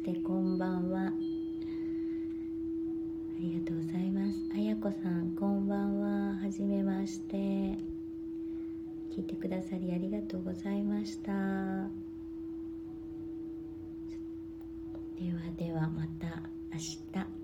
してこんばんは。ありがとうございます。あやこさんこんばんは。はじめまして。聞いてくださりありがとうございました。ではではまた明日。